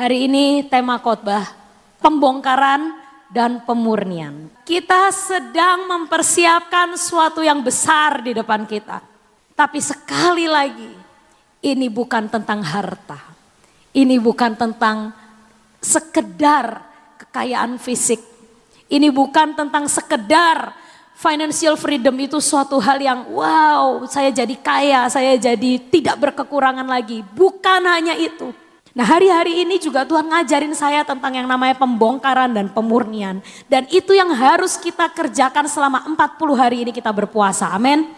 Hari ini tema khotbah pembongkaran dan pemurnian. Kita sedang mempersiapkan suatu yang besar di depan kita. Tapi sekali lagi, ini bukan tentang harta. Ini bukan tentang sekedar kekayaan fisik. Ini bukan tentang sekedar financial freedom itu suatu hal yang wow, saya jadi kaya, saya jadi tidak berkekurangan lagi. Bukan hanya itu. Nah hari-hari ini juga Tuhan ngajarin saya tentang yang namanya pembongkaran dan pemurnian. Dan itu yang harus kita kerjakan selama 40 hari ini kita berpuasa. Amin.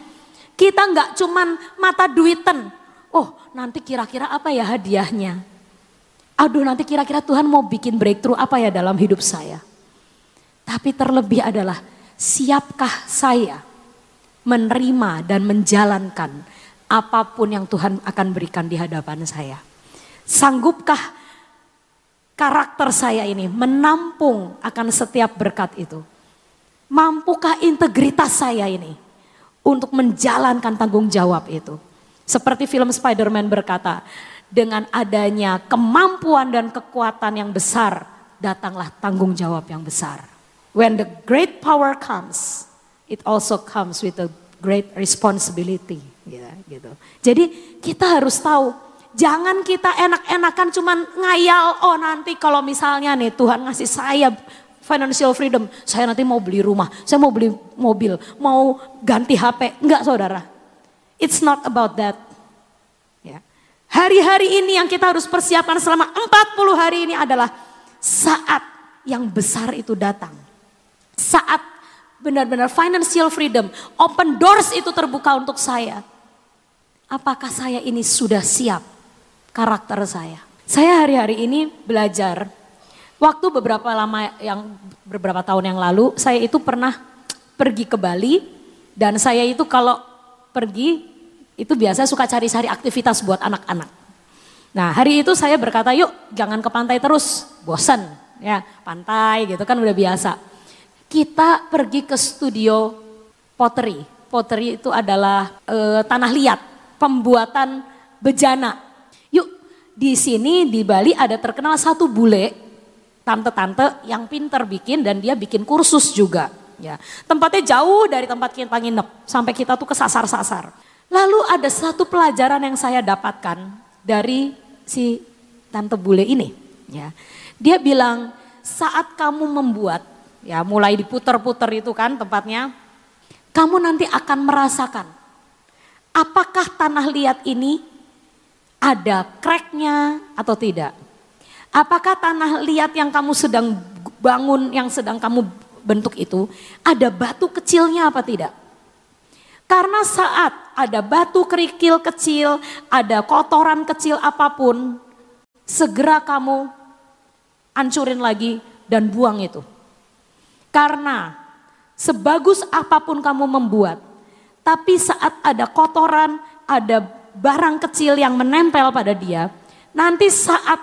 Kita nggak cuman mata duiten. Oh nanti kira-kira apa ya hadiahnya. Aduh nanti kira-kira Tuhan mau bikin breakthrough apa ya dalam hidup saya. Tapi terlebih adalah siapkah saya menerima dan menjalankan apa pun yang Tuhan akan berikan di hadapan saya. Sanggupkah karakter saya ini menampung akan setiap berkat itu? Mampukah integritas saya ini untuk menjalankan tanggung jawab itu? Seperti film Spider-Man berkata, dengan adanya kemampuan dan kekuatan yang besar, datanglah tanggung jawab yang besar. When the great power comes, it also comes with a great responsibility. Gitu, Jadi kita harus tahu Jangan kita enak-enakan cuman ngayal, oh nanti kalau misalnya nih Tuhan ngasih saya financial freedom, saya nanti mau beli rumah, saya mau beli mobil, mau ganti HP. Enggak saudara, it's not about that. Ya. Hari-hari ini yang kita harus persiapkan selama 40 hari ini adalah saat yang besar itu datang. Saat benar-benar financial freedom, open doors itu terbuka untuk saya. Apakah saya ini sudah siap? Karakter saya. Saya hari-hari ini belajar. Waktu beberapa lama yang beberapa tahun yang lalu, saya itu pernah pergi ke Bali dan saya itu kalau pergi itu biasa suka cari-cari aktivitas buat anak-anak. Nah hari itu saya berkata yuk jangan ke pantai terus, bosan ya pantai gitu kan udah biasa. Kita pergi ke studio pottery. Pottery itu adalah e, tanah liat, pembuatan bejana di sini di Bali ada terkenal satu bule, tante-tante yang pinter bikin dan dia bikin kursus juga. Ya, tempatnya jauh dari tempat kita nginep sampai kita tuh kesasar-sasar. Lalu ada satu pelajaran yang saya dapatkan dari si tante bule ini. Ya, dia bilang saat kamu membuat, ya mulai diputer-puter itu kan tempatnya, kamu nanti akan merasakan apakah tanah liat ini ada cracknya atau tidak? Apakah tanah liat yang kamu sedang bangun, yang sedang kamu bentuk itu, ada batu kecilnya apa tidak? Karena saat ada batu kerikil kecil, ada kotoran kecil apa pun, segera kamu ancurin lagi dan buang itu. Karena sebagus apa pun kamu membuat, tapi saat ada kotoran, ada barang kecil yang menempel pada dia, nanti saat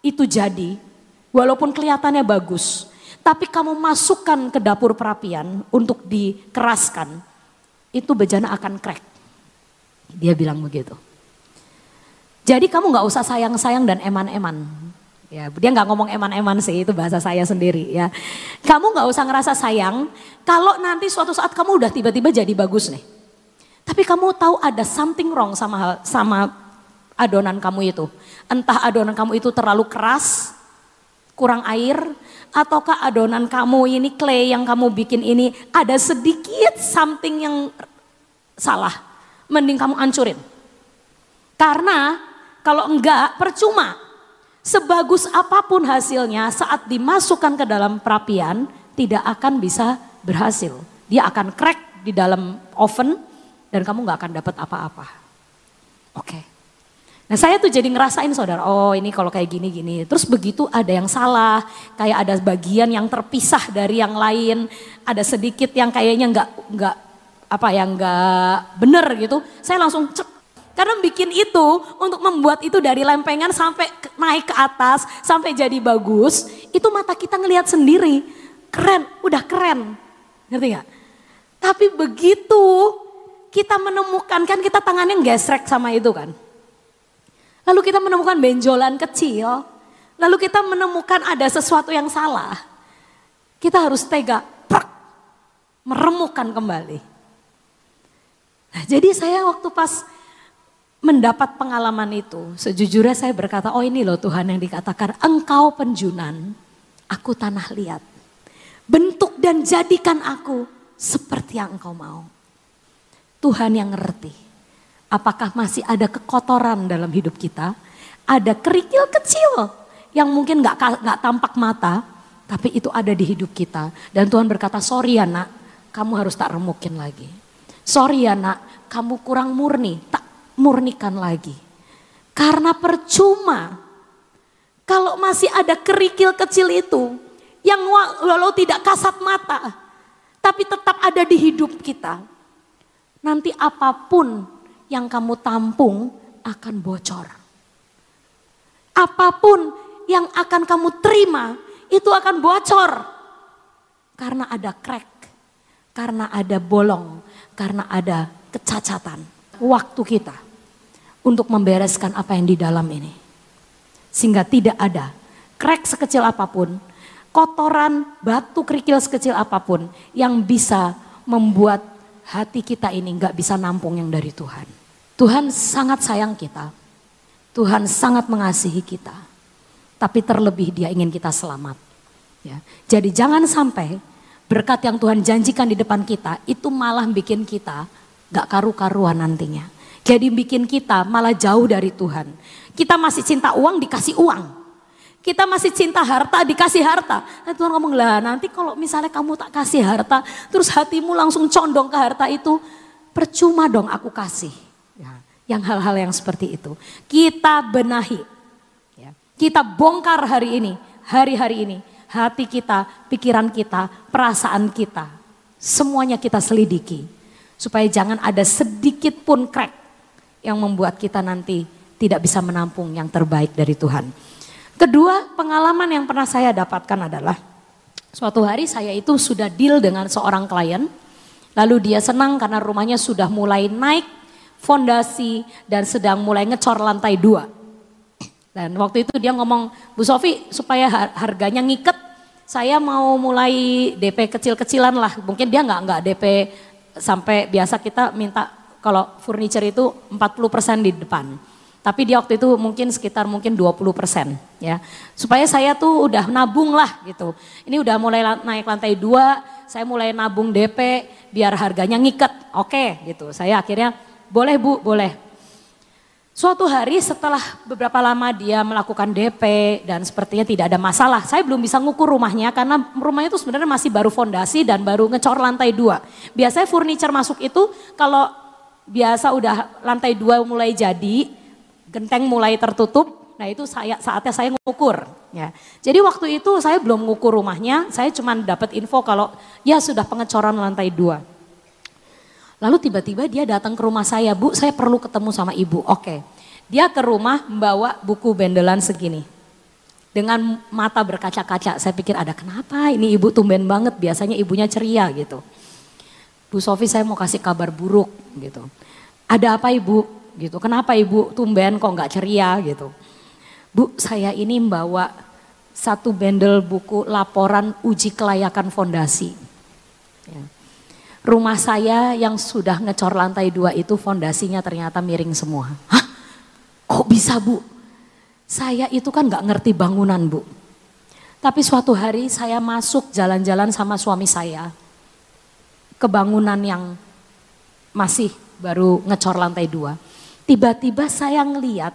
itu jadi, walaupun kelihatannya bagus, tapi kamu masukkan ke dapur perapian untuk dikeraskan, itu bejana akan crack. Dia bilang begitu. Jadi kamu nggak usah sayang-sayang dan eman-eman. Ya, dia nggak ngomong eman-eman sih, itu bahasa saya sendiri ya. Kamu nggak usah ngerasa sayang, kalau nanti suatu saat kamu udah tiba-tiba jadi bagus nih. Tapi kamu tahu ada something wrong sama sama adonan kamu itu. Entah adonan kamu itu terlalu keras, kurang air, ataukah adonan kamu ini clay yang kamu bikin ini ada sedikit something yang salah. Mending kamu ancurin. Karena kalau enggak percuma. Sebagus apa pun hasilnya saat dimasukkan ke dalam perapian tidak akan bisa berhasil. Dia akan crack di dalam oven dan kamu nggak akan dapat apa-apa. Oke. Okay. Nah saya tuh jadi ngerasain saudara, oh ini kalau kayak gini-gini. Terus begitu ada yang salah, kayak ada bagian yang terpisah dari yang lain, ada sedikit yang kayaknya nggak nggak apa yang nggak bener gitu. Saya langsung cek, karena bikin itu untuk membuat itu dari lempengan sampai naik ke atas, sampai jadi bagus, itu mata kita ngelihat sendiri. Keren, udah keren. Ngerti gak? Tapi begitu kita menemukan, kan kita tangannya gesrek sama itu kan. Lalu kita menemukan benjolan kecil, lalu kita menemukan ada sesuatu yang salah, kita harus tega, prak, meremukkan kembali. Nah, jadi saya waktu pas mendapat pengalaman itu, sejujurnya saya berkata, oh ini loh Tuhan yang dikatakan, engkau penjunan, aku tanah liat. Bentuk dan jadikan aku seperti yang engkau mau. Tuhan yang ngerti. Apakah masih ada kekotoran dalam hidup kita? Ada kerikil kecil yang mungkin gak, gak tampak mata, tapi itu ada di hidup kita. Dan Tuhan berkata, sorry ya nak, kamu harus tak remukin lagi. Sorry ya nak, kamu kurang murni, tak murnikan lagi. Karena percuma kalau masih ada kerikil kecil itu yang walau tidak kasat mata, tapi tetap ada di hidup kita. Nanti apa pun yang kamu tampung akan bocor. Apa pun yang akan kamu terima itu akan bocor. Karena ada crack, karena ada bolong, karena ada kecacatan. Waktu kita untuk membereskan apa yang di dalam ini. Sehingga tidak ada crack sekecil apa pun, kotoran, batu kerikil sekecil apa pun yang bisa membuat hati kita ini nggak bisa nampung yang dari Tuhan. Tuhan sangat sayang kita. Tuhan sangat mengasihi kita tapi terlebih dia ingin kita selamat. Ya. Jadi jangan sampai berkat yang Tuhan janjikan di depan kita itu malah bikin kita gak karu-karuan nantinya. Jadi bikin kita malah jauh dari Tuhan. Kita masih cinta uang dikasih uang. Kita masih cinta harta dikasih harta. Nah, Tuhan ngomong lah nanti kalau misalnya kamu tak kasih harta terus hatimu langsung condong ke harta itu percuma dong aku kasih. Ya, yang hal-hal yang seperti itu. Kita benahi kita bongkar hari ini, hari-hari ini. Hati kita, pikiran kita, perasaan kita. Semuanya kita selidiki. Supaya jangan ada sedikit pun crack yang membuat kita nanti tidak bisa menampung yang terbaik dari Tuhan. Kedua, pengalaman yang pernah saya dapatkan adalah suatu hari saya itu sudah deal dengan seorang klien. Lalu dia senang karena rumahnya sudah mulai naik fondasi dan sedang mulai ngecor lantai dua. Dan waktu itu dia ngomong, Bu Sofi supaya harganya ngiket, saya mau mulai DP kecil-kecilan lah. Mungkin dia nggak nggak DP sampai biasa kita minta kalau furniture itu 40% di depan. Tapi dia waktu itu mungkin sekitar mungkin 20% ya. Supaya saya tuh udah nabung lah gitu. Ini udah mulai naik lantai dua, saya mulai nabung DP biar harganya ngiket. Oke gitu. Saya akhirnya boleh Bu, boleh. Suatu hari setelah beberapa lama dia melakukan DP dan sepertinya tidak ada masalah. Saya belum bisa ngukur rumahnya karena rumahnya itu sebenarnya masih baru fondasi dan baru ngecor lantai dua. Biasanya furniture masuk itu kalau biasa udah lantai dua mulai jadi, genteng mulai tertutup, nah itu saya saatnya saya ngukur. Ya. Jadi waktu itu saya belum ngukur rumahnya, saya cuma dapat info kalau ya sudah pengecoran lantai dua. Lalu tiba-tiba dia datang ke rumah saya, Bu saya perlu ketemu sama ibu. Oke, dia ke rumah membawa buku bendelan segini. Dengan mata berkaca-kaca, saya pikir ada kenapa ini ibu tumben banget, biasanya ibunya ceria gitu. Bu Sofi saya mau kasih kabar buruk gitu. Ada apa ibu? Gitu. Kenapa ibu tumben kok nggak ceria gitu. Bu saya ini membawa satu bendel buku laporan uji kelayakan fondasi. Ya Rumah saya yang sudah ngecor lantai dua itu fondasinya ternyata miring semua. Hah? Kok bisa bu? Saya itu kan gak ngerti bangunan bu. Tapi suatu hari saya masuk jalan-jalan sama suami saya. Ke bangunan yang masih baru ngecor lantai dua. Tiba-tiba saya ngeliat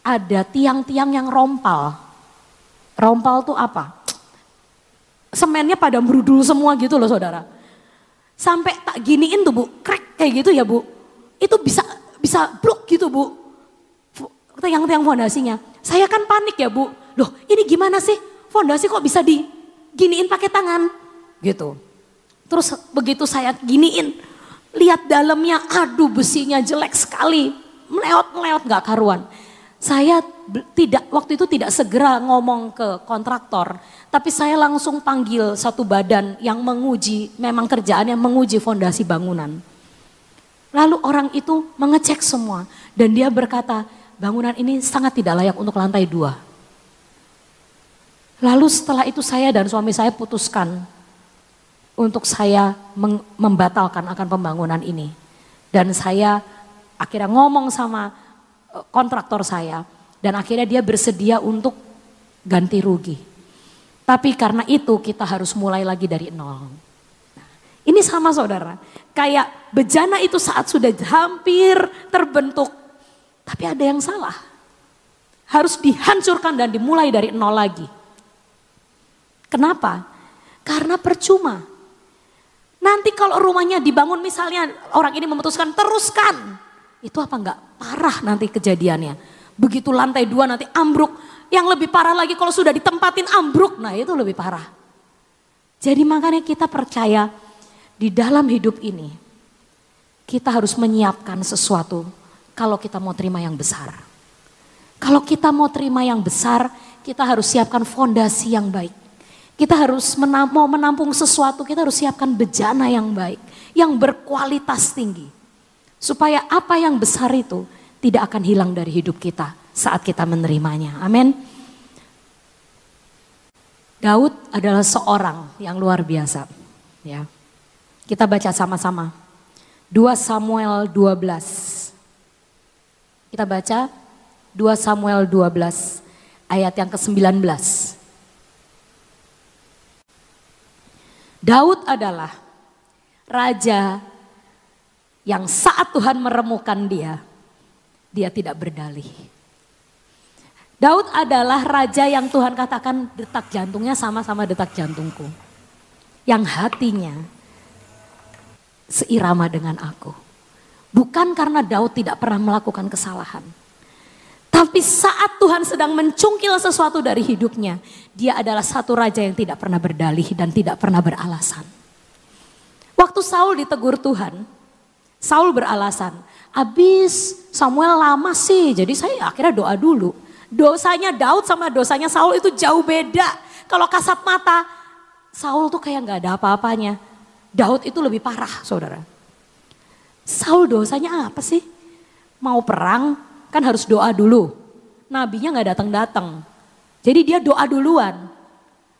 ada tiang-tiang yang rompal. Rompal tuh apa? Semennya pada merudul semua gitu loh saudara Sampai tak giniin tuh bu, crack kayak gitu ya bu. Itu bisa bisa blok gitu bu. Tiang-tiang fondasinya. Saya kan panik ya bu. Loh ini gimana sih? Fondasi kok bisa diginiin pakai tangan? Gitu. Terus begitu saya giniin, lihat dalamnya, aduh besinya jelek sekali. Meleot-meleot gak karuan. Saya tidak waktu itu tidak segera ngomong ke kontraktor, tapi saya langsung panggil satu badan yang menguji, memang kerjaannya menguji fondasi bangunan. Lalu orang itu mengecek semua dan dia berkata, bangunan ini sangat tidak layak untuk lantai dua. Lalu setelah itu saya dan suami saya putuskan untuk saya membatalkan akan pembangunan ini. Dan saya akhirnya ngomong sama eh, kontraktor saya dan akhirnya dia bersedia untuk ganti rugi. Tapi karena itu kita harus mulai lagi dari nol. Nah, ini sama saudara, kayak bejana itu saat sudah hampir terbentuk, tapi ada yang salah. Harus dihancurkan dan dimulai dari nol lagi. Kenapa? Karena percuma. Nanti kalau rumahnya dibangun misalnya orang ini memutuskan teruskan. Itu apa enggak parah nanti kejadiannya. Begitu lantai dua nanti ambruk. Yang lebih parah lagi kalau sudah ditempatin ambruk. Nah itu lebih parah. Jadi makanya kita percaya di dalam hidup ini. Kita harus menyiapkan sesuatu kalau kita mau terima yang besar. Kalau kita mau terima yang besar, kita harus siapkan fondasi yang baik. Kita harus menam, mau menampung sesuatu, kita harus siapkan bejana yang baik, yang berkualitas tinggi. Supaya apa yang besar itu tidak akan hilang dari hidup kita saat kita menerimanya. Amin. Daud adalah seorang yang luar biasa. Ya. Kita baca sama-sama. 2 Samuel 12. Kita baca 2 Samuel 12 ayat yang ke-19. Daud adalah raja yang saat Tuhan meremukan dia, dia tidak berdalih. Daud adalah raja yang Tuhan katakan detak jantungnya sama-sama detak jantungku. Yang hatinya seirama dengan aku. Bukan karena Daud tidak pernah melakukan kesalahan. Tapi saat Tuhan sedang mencungkil sesuatu dari hidupnya, dia adalah satu raja yang tidak pernah berdalih dan tidak pernah beralasan. Waktu Saul ditegur Tuhan, Saul beralasan, abis Samuel lama sih, jadi saya akhirnya doa dulu. Dosanya Daud sama dosanya Saul itu jauh beda. Kalau kasat mata, Saul tuh kayak nggak ada apa-apanya. Daud itu lebih parah, saudara. Saul dosanya apa sih? Mau perang, kan harus doa dulu. Nabinya nggak datang-datang. Jadi dia doa duluan.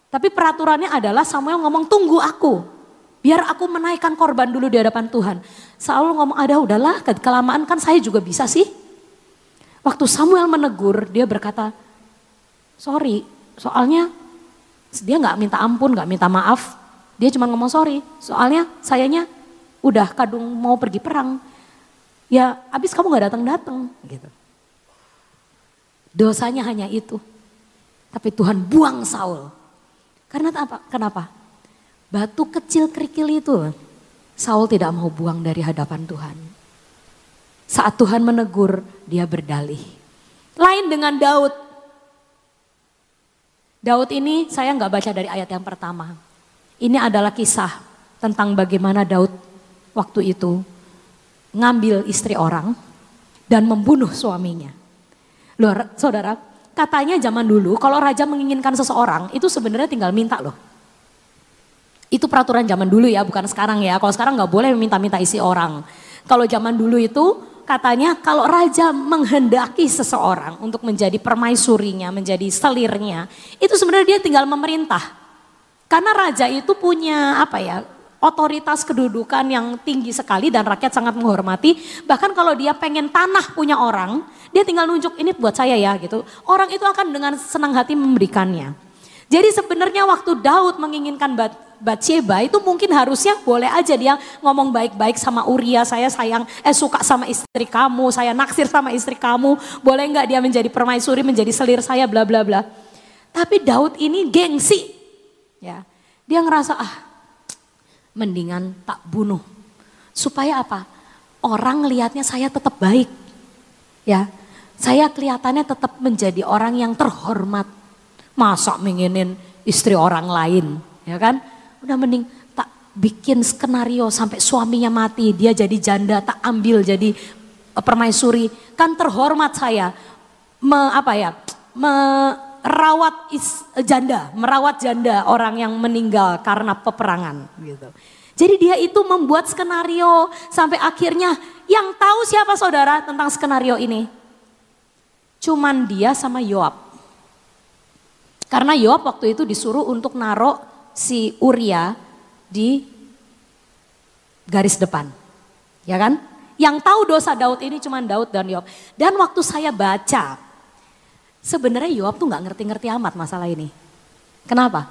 Tapi peraturannya adalah Samuel ngomong tunggu aku. Biar aku menaikkan korban dulu di hadapan Tuhan. Saul ngomong ada udahlah kelamaan kan saya juga bisa sih. Waktu Samuel menegur dia berkata sorry soalnya dia nggak minta ampun nggak minta maaf. Dia cuma ngomong sorry soalnya sayanya udah kadung mau pergi perang. Ya abis kamu nggak datang-datang gitu. Dosanya hanya itu. Tapi Tuhan buang Saul. Karena apa? Kenapa? Batu kecil kerikil itu Saul tidak mau buang dari hadapan Tuhan. Saat Tuhan menegur, dia berdalih. Lain dengan Daud. Daud ini saya nggak baca dari ayat yang pertama. Ini adalah kisah tentang bagaimana Daud waktu itu ngambil istri orang dan membunuh suaminya. Loh saudara, katanya zaman dulu kalau raja menginginkan seseorang itu sebenarnya tinggal minta loh. Itu peraturan zaman dulu ya, bukan sekarang ya. Kalau sekarang nggak boleh meminta-minta isi orang. Kalau zaman dulu itu katanya kalau raja menghendaki seseorang untuk menjadi permaisurinya, menjadi selirnya, itu sebenarnya dia tinggal memerintah. Karena raja itu punya apa ya, otoritas kedudukan yang tinggi sekali dan rakyat sangat menghormati. Bahkan kalau dia pengen tanah punya orang, dia tinggal nunjuk ini buat saya ya gitu. Orang itu akan dengan senang hati memberikannya. Jadi sebenarnya waktu Daud menginginkan Bat Bathsheba itu mungkin harusnya boleh aja dia ngomong baik-baik sama Uria, saya sayang, eh suka sama istri kamu, saya naksir sama istri kamu, boleh nggak dia menjadi permaisuri, menjadi selir saya, bla bla bla. Tapi Daud ini gengsi, ya, dia ngerasa ah mendingan tak bunuh. Supaya apa? Orang lihatnya saya tetap baik. Ya, saya kelihatannya tetap menjadi orang yang terhormat. Masa menginin istri orang lain, ya kan? Udah mending tak bikin skenario sampai suaminya mati, dia jadi janda, tak ambil jadi eh, permaisuri. Kan terhormat saya. Me, apa ya? Merawat is, janda, merawat janda orang yang meninggal karena peperangan gitu. Jadi dia itu membuat skenario sampai akhirnya yang tahu siapa saudara tentang skenario ini? Cuman dia sama Yoab. Karena Yoab waktu itu disuruh untuk naruh si Uria di garis depan. Ya kan? Yang tahu dosa Daud ini cuma Daud dan Yoab. Dan waktu saya baca, sebenarnya Yoab tuh nggak ngerti-ngerti amat masalah ini. Kenapa?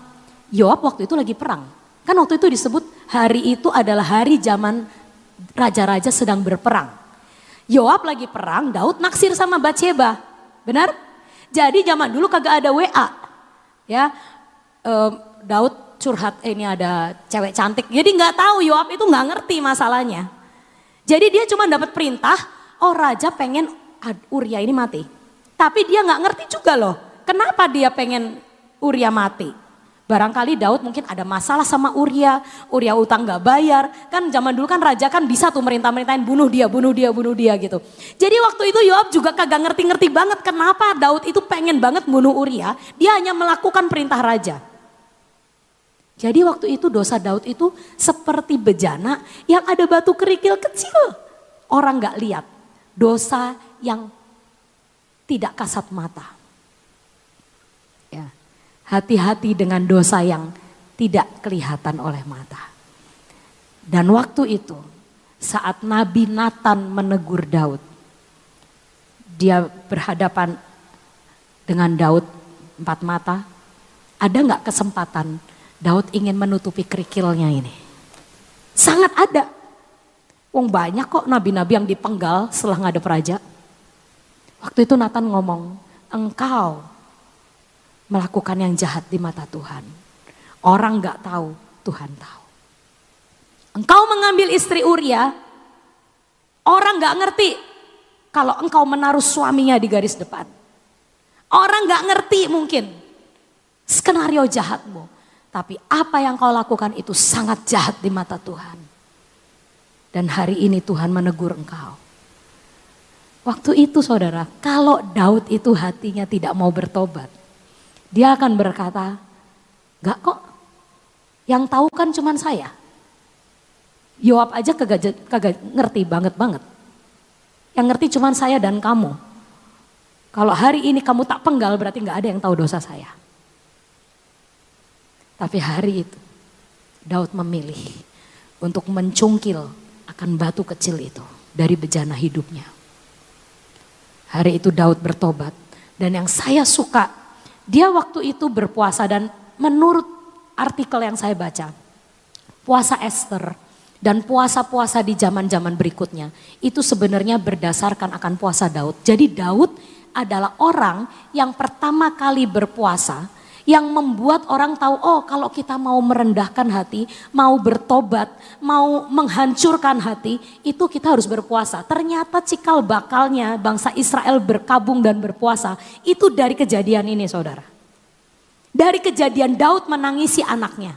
Yoab waktu itu lagi perang. Kan waktu itu disebut hari itu adalah hari zaman raja-raja sedang berperang. Yoab lagi perang, Daud naksir sama Bathsheba. Benar? Jadi zaman dulu kagak ada WA. Ya, eh, Daud curhat eh, ini ada cewek cantik. Jadi nggak tahu Yoab itu nggak ngerti masalahnya. Jadi dia cuma dapat perintah, oh raja pengen Uria ini mati. Tapi dia nggak ngerti juga loh, kenapa dia pengen Uria mati. Barangkali Daud mungkin ada masalah sama Uria, Uria utang gak bayar. Kan zaman dulu kan raja kan bisa tuh merintah-merintahin bunuh dia, bunuh dia, bunuh dia gitu. Jadi waktu itu Yoab juga kagak ngerti-ngerti banget kenapa Daud itu pengen banget bunuh Uria. Dia hanya melakukan perintah raja. Jadi waktu itu dosa Daud itu seperti bejana yang ada batu kerikil kecil. Orang gak lihat. Dosa yang tidak kasat mata. Hati-hati dengan dosa yang tidak kelihatan oleh mata. Dan waktu itu saat Nabi Nathan menegur Daud. Dia berhadapan dengan Daud empat mata. Ada nggak kesempatan Daud ingin menutupi kerikilnya ini? Sangat ada. Wong banyak kok nabi-nabi yang dipenggal setelah ngadep raja. Waktu itu Nathan ngomong, engkau melakukan yang jahat di mata Tuhan. Orang gak tahu, Tuhan tahu. Engkau mengambil istri Uria, orang gak ngerti kalau engkau menaruh suaminya di garis depan. Orang gak ngerti mungkin skenario jahatmu. Tapi apa yang kau lakukan itu sangat jahat di mata Tuhan. Dan hari ini Tuhan menegur engkau. Waktu itu saudara, kalau Daud itu hatinya tidak mau bertobat. Dia akan berkata, gak kok, yang tahu kan cuman saya. Yoab aja kagak, kagak ngerti banget-banget. Yang ngerti cuman saya dan kamu. Kalau hari ini kamu tak penggal berarti gak ada yang tahu dosa saya. Tapi hari itu Daud memilih untuk mencungkil akan batu kecil itu dari bejana hidupnya. Hari itu Daud bertobat dan yang saya suka dia waktu itu berpuasa dan menurut artikel yang saya baca, puasa Esther dan puasa-puasa di zaman-zaman berikutnya itu sebenarnya berdasarkan akan puasa Daud. Jadi Daud adalah orang yang pertama kali berpuasa yang membuat orang tahu oh kalau kita mau merendahkan hati, mau bertobat, mau menghancurkan hati, itu kita harus berpuasa. Ternyata cikal bakalnya bangsa Israel berkabung dan berpuasa itu dari kejadian ini saudara. Dari kejadian Daud menangisi anaknya.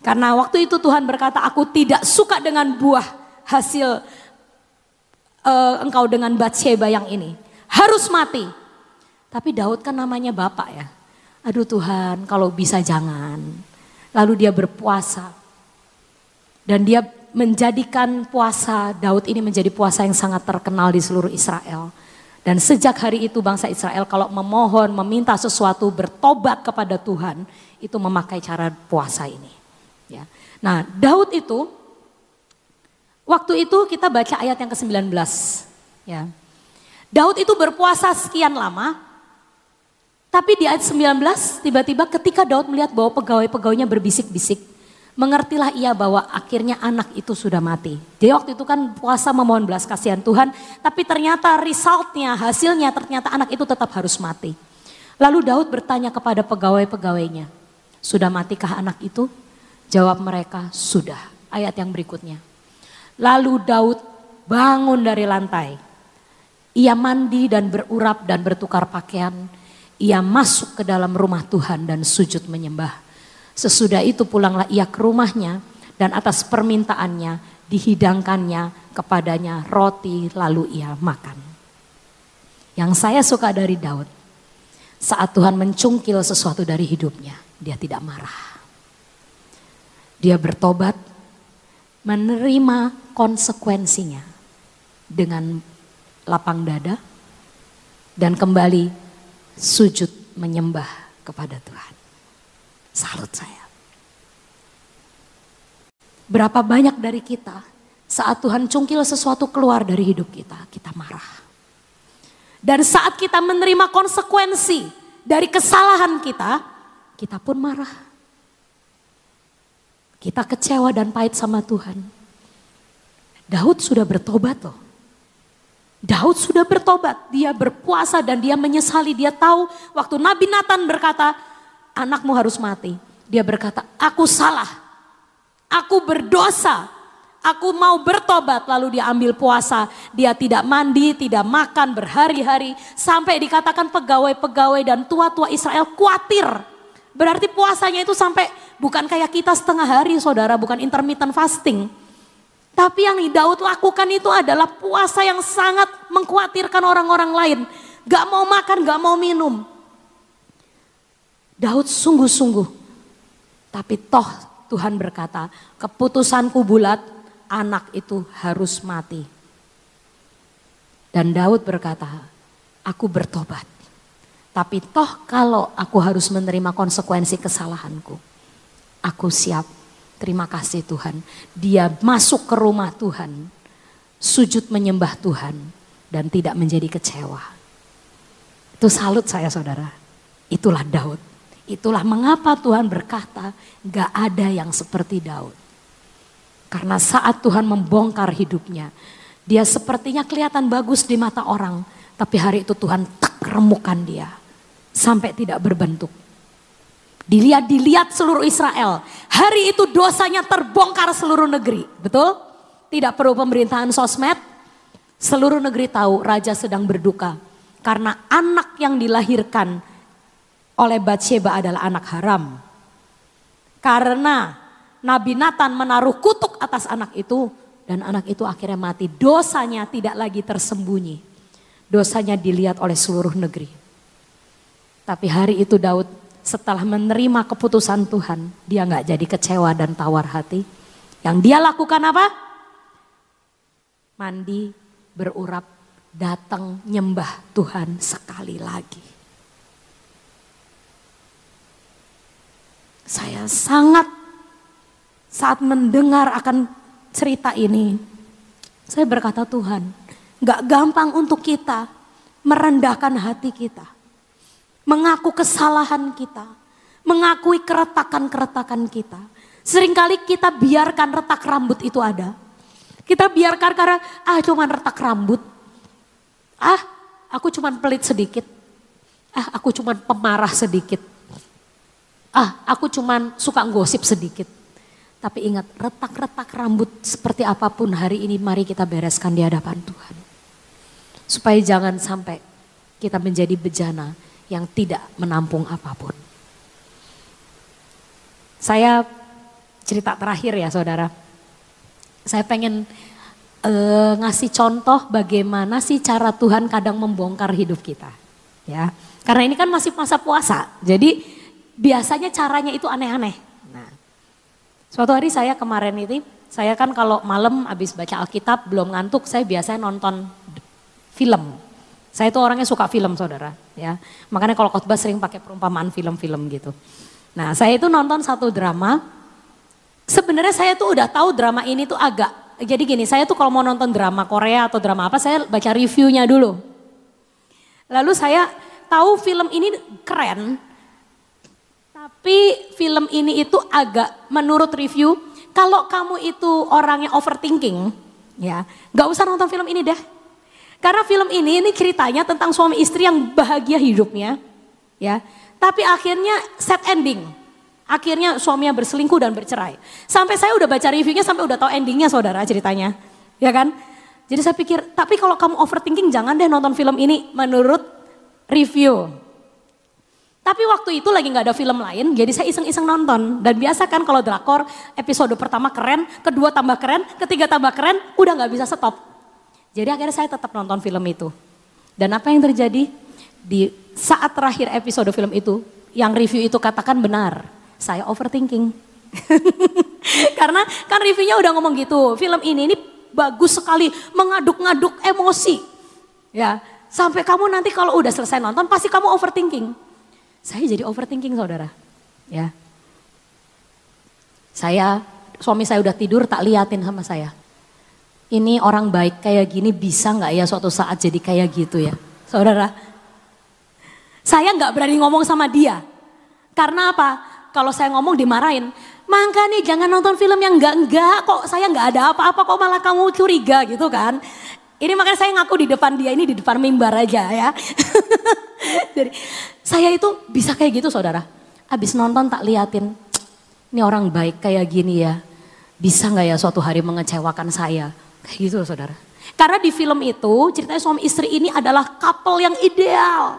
Karena waktu itu Tuhan berkata aku tidak suka dengan buah hasil uh, engkau dengan Bathsheba yang ini. Harus mati. Tapi Daud kan namanya bapak ya aduh Tuhan kalau bisa jangan. Lalu dia berpuasa. Dan dia menjadikan puasa Daud ini menjadi puasa yang sangat terkenal di seluruh Israel. Dan sejak hari itu bangsa Israel kalau memohon, meminta sesuatu, bertobat kepada Tuhan, itu memakai cara puasa ini. Ya. Nah Daud itu, waktu itu kita baca ayat yang ke-19. Ya. Daud itu berpuasa sekian lama, tapi di ayat 19 tiba-tiba ketika Daud melihat bahwa pegawai-pegawainya berbisik-bisik. Mengertilah ia bahwa akhirnya anak itu sudah mati. Dia waktu itu kan puasa memohon belas kasihan Tuhan. Tapi ternyata resultnya, hasilnya ternyata anak itu tetap harus mati. Lalu Daud bertanya kepada pegawai-pegawainya. Sudah matikah anak itu? Jawab mereka, sudah. Ayat yang berikutnya. Lalu Daud bangun dari lantai. Ia mandi dan berurap dan bertukar pakaian ia masuk ke dalam rumah Tuhan dan sujud menyembah. Sesudah itu pulanglah ia ke rumahnya dan atas permintaannya dihidangkannya kepadanya roti lalu ia makan. Yang saya suka dari Daud, saat Tuhan mencungkil sesuatu dari hidupnya, dia tidak marah. Dia bertobat, menerima konsekuensinya dengan lapang dada dan kembali sujud menyembah kepada Tuhan. Salut saya. Berapa banyak dari kita saat Tuhan cungkil sesuatu keluar dari hidup kita, kita marah. Dan saat kita menerima konsekuensi dari kesalahan kita, kita pun marah. Kita kecewa dan pahit sama Tuhan. Daud sudah bertobat loh. Daud sudah bertobat, dia berpuasa dan dia menyesali. Dia tahu waktu Nabi Nathan berkata, anakmu harus mati. Dia berkata, aku salah, aku berdosa, Aku mau bertobat lalu dia ambil puasa. Dia tidak mandi, tidak makan berhari-hari. Sampai dikatakan pegawai-pegawai dan tua-tua Israel khawatir. Berarti puasanya itu sampai bukan kayak kita setengah hari saudara, bukan intermittent fasting. Tapi yang Daud lakukan itu adalah puasa yang sangat mengkhawatirkan orang-orang lain. Gak mau makan, gak mau minum. Daud sungguh-sungguh. Tapi toh Tuhan berkata, keputusanku bulat, anak itu harus mati. Dan Daud berkata, aku bertobat. Tapi toh kalau aku harus menerima konsekuensi kesalahanku, aku siap. Terima kasih Tuhan. Dia masuk ke rumah Tuhan, sujud menyembah Tuhan dan tidak menjadi kecewa. Itu salut saya saudara. Itulah Daud. Itulah mengapa Tuhan berkata gak ada yang seperti Daud. Karena saat Tuhan membongkar hidupnya, dia sepertinya kelihatan bagus di mata orang, tapi hari itu Tuhan tak remukan dia sampai tidak berbentuk. Dilihat-dilihat seluruh Israel, hari itu dosanya terbongkar seluruh negeri, betul? Tidak perlu pemerintahan sosmed, seluruh negeri tahu raja sedang berduka karena anak yang dilahirkan oleh Bathsheba adalah anak haram. Karena Nabi Nathan menaruh kutuk atas anak itu dan anak itu akhirnya mati. Dosanya tidak lagi tersembunyi. Dosanya dilihat oleh seluruh negeri. Tapi hari itu Daud setelah menerima keputusan Tuhan, dia nggak jadi kecewa dan tawar hati. Yang dia lakukan apa? Mandi, berurap, datang nyembah Tuhan sekali lagi. Saya sangat saat mendengar akan cerita ini, saya berkata Tuhan, gak gampang untuk kita merendahkan hati kita. Mengaku kesalahan kita. Mengakui keretakan-keretakan kita. Seringkali kita biarkan retak rambut itu ada. Kita biarkan karena, ah cuman retak rambut. Ah, aku cuman pelit sedikit. Ah, aku cuman pemarah sedikit. Ah, aku cuman suka gosip sedikit. Tapi ingat, retak-retak rambut seperti apa pun hari ini mari kita bereskan di hadapan Tuhan. Supaya jangan sampai kita menjadi bejana yang tidak menampung apa pun. Saya cerita terakhir ya saudara. Saya pengen uh, ngasih contoh bagaimana sih cara Tuhan kadang membongkar hidup kita. Ya, karena ini kan masih masa puasa. Jadi biasanya caranya itu aneh-aneh. Suatu hari saya kemarin itu, saya kan kalau malam habis baca Alkitab belum ngantuk, saya biasanya nonton film. Saya itu orangnya suka film saudara, ya. Makanya kalau khotbah sering pakai perumpamaan film-film gitu. Nah saya itu nonton satu drama, sebenarnya saya tuh udah tahu drama ini tuh agak, jadi gini, saya tuh kalau mau nonton drama Korea atau drama apa, saya baca reviewnya dulu. Lalu saya tahu film ini keren, tapi film ini itu agak menurut review, kalau kamu itu orang yang overthinking, ya gak usah nonton film ini deh. Karena film ini ini ceritanya tentang suami istri yang bahagia hidupnya, ya. Tapi akhirnya set ending. Akhirnya suaminya berselingkuh dan bercerai. Sampai saya udah baca reviewnya sampai udah tahu endingnya saudara ceritanya, ya kan? Jadi saya pikir, tapi kalau kamu overthinking jangan deh nonton film ini menurut review. Tapi waktu itu lagi nggak ada film lain, jadi saya iseng-iseng nonton. Dan biasa kan kalau drakor episode pertama keren, kedua tambah keren, ketiga tambah keren, udah nggak bisa stop. Jadi akhirnya saya tetap nonton film itu. Dan apa yang terjadi di saat terakhir episode film itu, yang review itu katakan benar, saya overthinking. Karena kan reviewnya udah ngomong gitu, film ini ini bagus sekali, mengaduk-ngaduk emosi. Ya, sampai kamu nanti kalau udah selesai nonton pasti kamu overthinking. saya jadi overthinking saudara. Ya. Saya, suami saya udah tidur tak liatin sama saya. Ini orang baik kayak gini bisa nggak ya suatu saat jadi kayak gitu ya. Saudara, saya nggak berani ngomong sama dia. Karena apa? Kalau saya ngomong dimarahin. Mangka nih jangan nonton film yang enggak-enggak kok saya nggak ada apa-apa kok malah kamu curiga gitu kan. Ini makanya saya ngaku di depan dia ini di depan mimbar aja ya. Jadi saya itu bisa kayak gitu saudara. Habis nonton tak liatin, ini orang baik kayak gini ya. Bisa nggak ya suatu hari mengecewakan saya? Kayak gitu saudara. Karena di film itu ceritanya suami istri ini adalah couple yang ideal.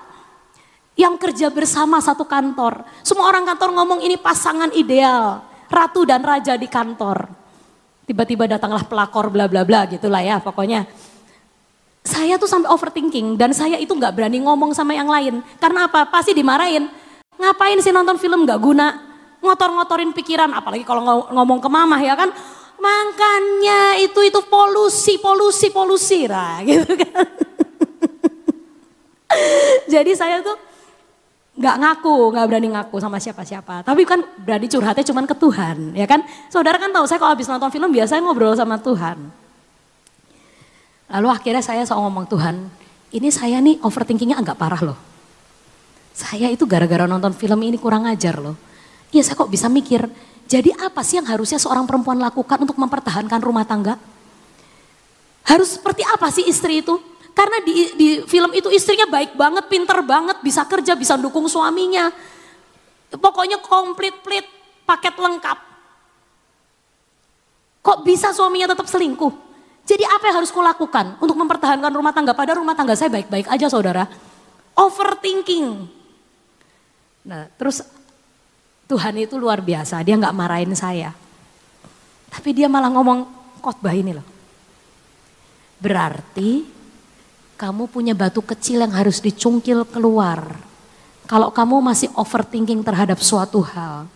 Yang kerja bersama satu kantor. Semua orang kantor ngomong ini pasangan ideal. Ratu dan raja di kantor. Tiba-tiba datanglah pelakor bla bla bla gitulah ya pokoknya saya tuh sampai overthinking dan saya itu nggak berani ngomong sama yang lain. Karena apa? Pasti dimarahin. Ngapain sih nonton film nggak guna? Ngotor-ngotorin pikiran, apalagi kalau ngomong ke mama ya kan. Makanya itu itu polusi, polusi, polusi lah gitu kan. Jadi saya tuh nggak ngaku, nggak berani ngaku sama siapa-siapa. Tapi kan berani curhatnya cuman ke Tuhan, ya kan? Saudara kan tahu saya kalau habis nonton film biasanya ngobrol sama Tuhan. Lalu akhirnya saya soal ngomong Tuhan, ini saya nih overthinkingnya agak parah loh. Saya itu gara-gara nonton film ini kurang ajar loh. Iya saya kok bisa mikir, jadi apa sih yang harusnya seorang perempuan lakukan untuk mempertahankan rumah tangga? Harus seperti apa sih istri itu? Karena di, di film itu istrinya baik banget, pinter banget, bisa kerja, bisa dukung suaminya. Pokoknya komplit-plit, paket lengkap. Kok bisa suaminya tetap selingkuh? Jadi apa yang harus kulakukan untuk mempertahankan rumah tangga? Pada rumah tangga saya baik-baik aja saudara. Overthinking. Nah terus Tuhan itu luar biasa, dia nggak marahin saya. Tapi dia malah ngomong khotbah ini loh. Berarti kamu punya batu kecil yang harus dicungkil keluar. Kalau kamu masih overthinking terhadap suatu hal,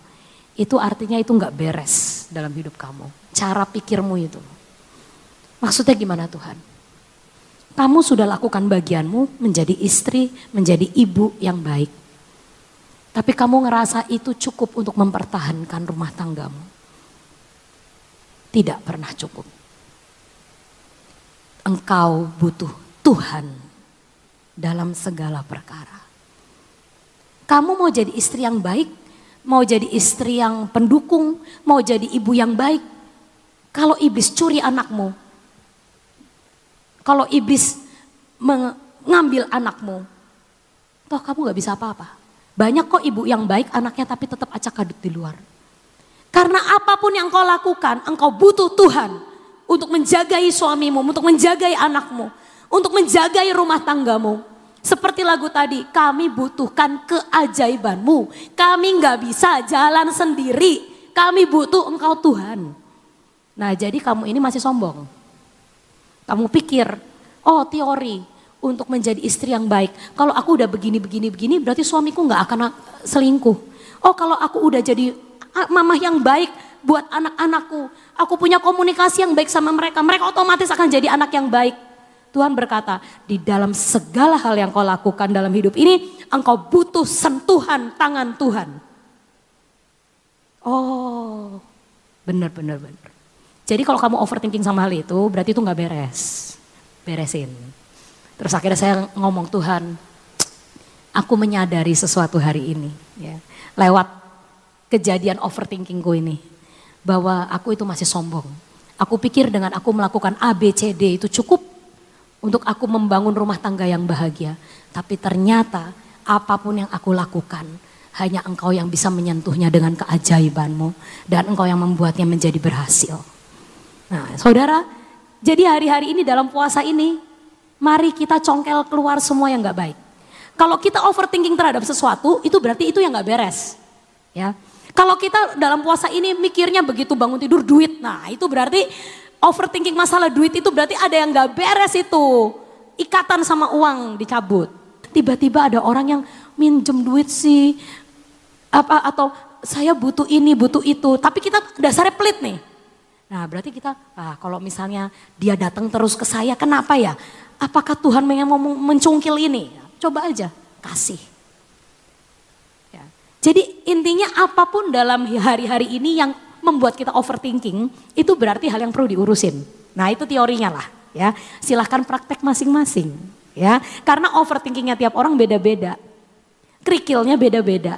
itu artinya itu nggak beres dalam hidup kamu. Cara pikirmu itu. Maksudnya gimana Tuhan? Kamu sudah lakukan bagianmu menjadi istri, menjadi ibu yang baik. Tapi kamu ngerasa itu cukup untuk mempertahankan rumah tanggamu. Tidak pernah cukup. Engkau butuh Tuhan dalam segala perkara. Kamu mau jadi istri yang baik, mau jadi istri yang pendukung, mau jadi ibu yang baik. Kalau iblis curi anakmu, kalau iblis mengambil anakmu, toh kamu gak bisa apa-apa. Banyak kok ibu yang baik anaknya tapi tetap acak adut di luar. Karena apa pun yang kau lakukan, engkau butuh Tuhan untuk menjagai suamimu, untuk menjagai anakmu, untuk menjagai rumah tanggamu. Seperti lagu tadi, kami butuhkan keajaibanmu. Kami nggak bisa jalan sendiri. Kami butuh engkau Tuhan. Nah jadi kamu ini masih sombong. Kamu pikir, oh teori untuk menjadi istri yang baik. Kalau aku udah begini, begini, begini berarti suamiku nggak akan selingkuh. Oh kalau aku udah jadi mama yang baik buat anak-anakku. Aku punya komunikasi yang baik sama mereka. Mereka otomatis akan jadi anak yang baik. Tuhan berkata, di dalam segala hal yang kau lakukan dalam hidup ini, engkau butuh sentuhan tangan Tuhan. Oh, benar, benar, benar. Jadi kalau kamu overthinking sama hal itu, berarti itu nggak beres. Beresin. Terus akhirnya saya ngomong Tuhan, aku menyadari sesuatu hari ini. Ya, lewat kejadian overthinkingku ini. Bahwa aku itu masih sombong. Aku pikir dengan aku melakukan A, B, C, D itu cukup untuk aku membangun rumah tangga yang bahagia. Tapi ternyata apa pun yang aku lakukan, hanya engkau yang bisa menyentuhnya dengan keajaibanmu. Dan engkau yang membuatnya menjadi berhasil. Nah, saudara, jadi hari-hari ini dalam puasa ini, mari kita congkel keluar semua yang gak baik. Kalau kita overthinking terhadap sesuatu, itu berarti itu yang gak beres. Ya, kalau kita dalam puasa ini mikirnya begitu bangun tidur duit, nah itu berarti overthinking masalah duit itu berarti ada yang gak beres itu. Ikatan sama uang dicabut. Tiba-tiba ada orang yang minjem duit sih, apa atau saya butuh ini, butuh itu, tapi kita dasarnya pelit nih. Nah berarti kita, ah, kalau misalnya dia datang terus ke saya, kenapa ya? Apakah Tuhan mau mencungkil ini? Coba aja, kasih. Ya. Jadi intinya apa pun dalam hari-hari ini yang membuat kita overthinking itu berarti hal yang perlu diurusin. Nah itu teorinya lah ya. Silahkan praktek masing-masing ya. Karena overthinkingnya tiap orang beda-beda. Kerikilnya beda-beda.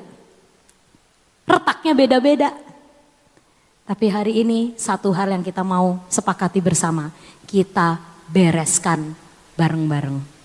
Retaknya beda-beda. Tapi hari ini satu hal yang kita mau sepakati bersama. Kita bereskan bareng-bareng.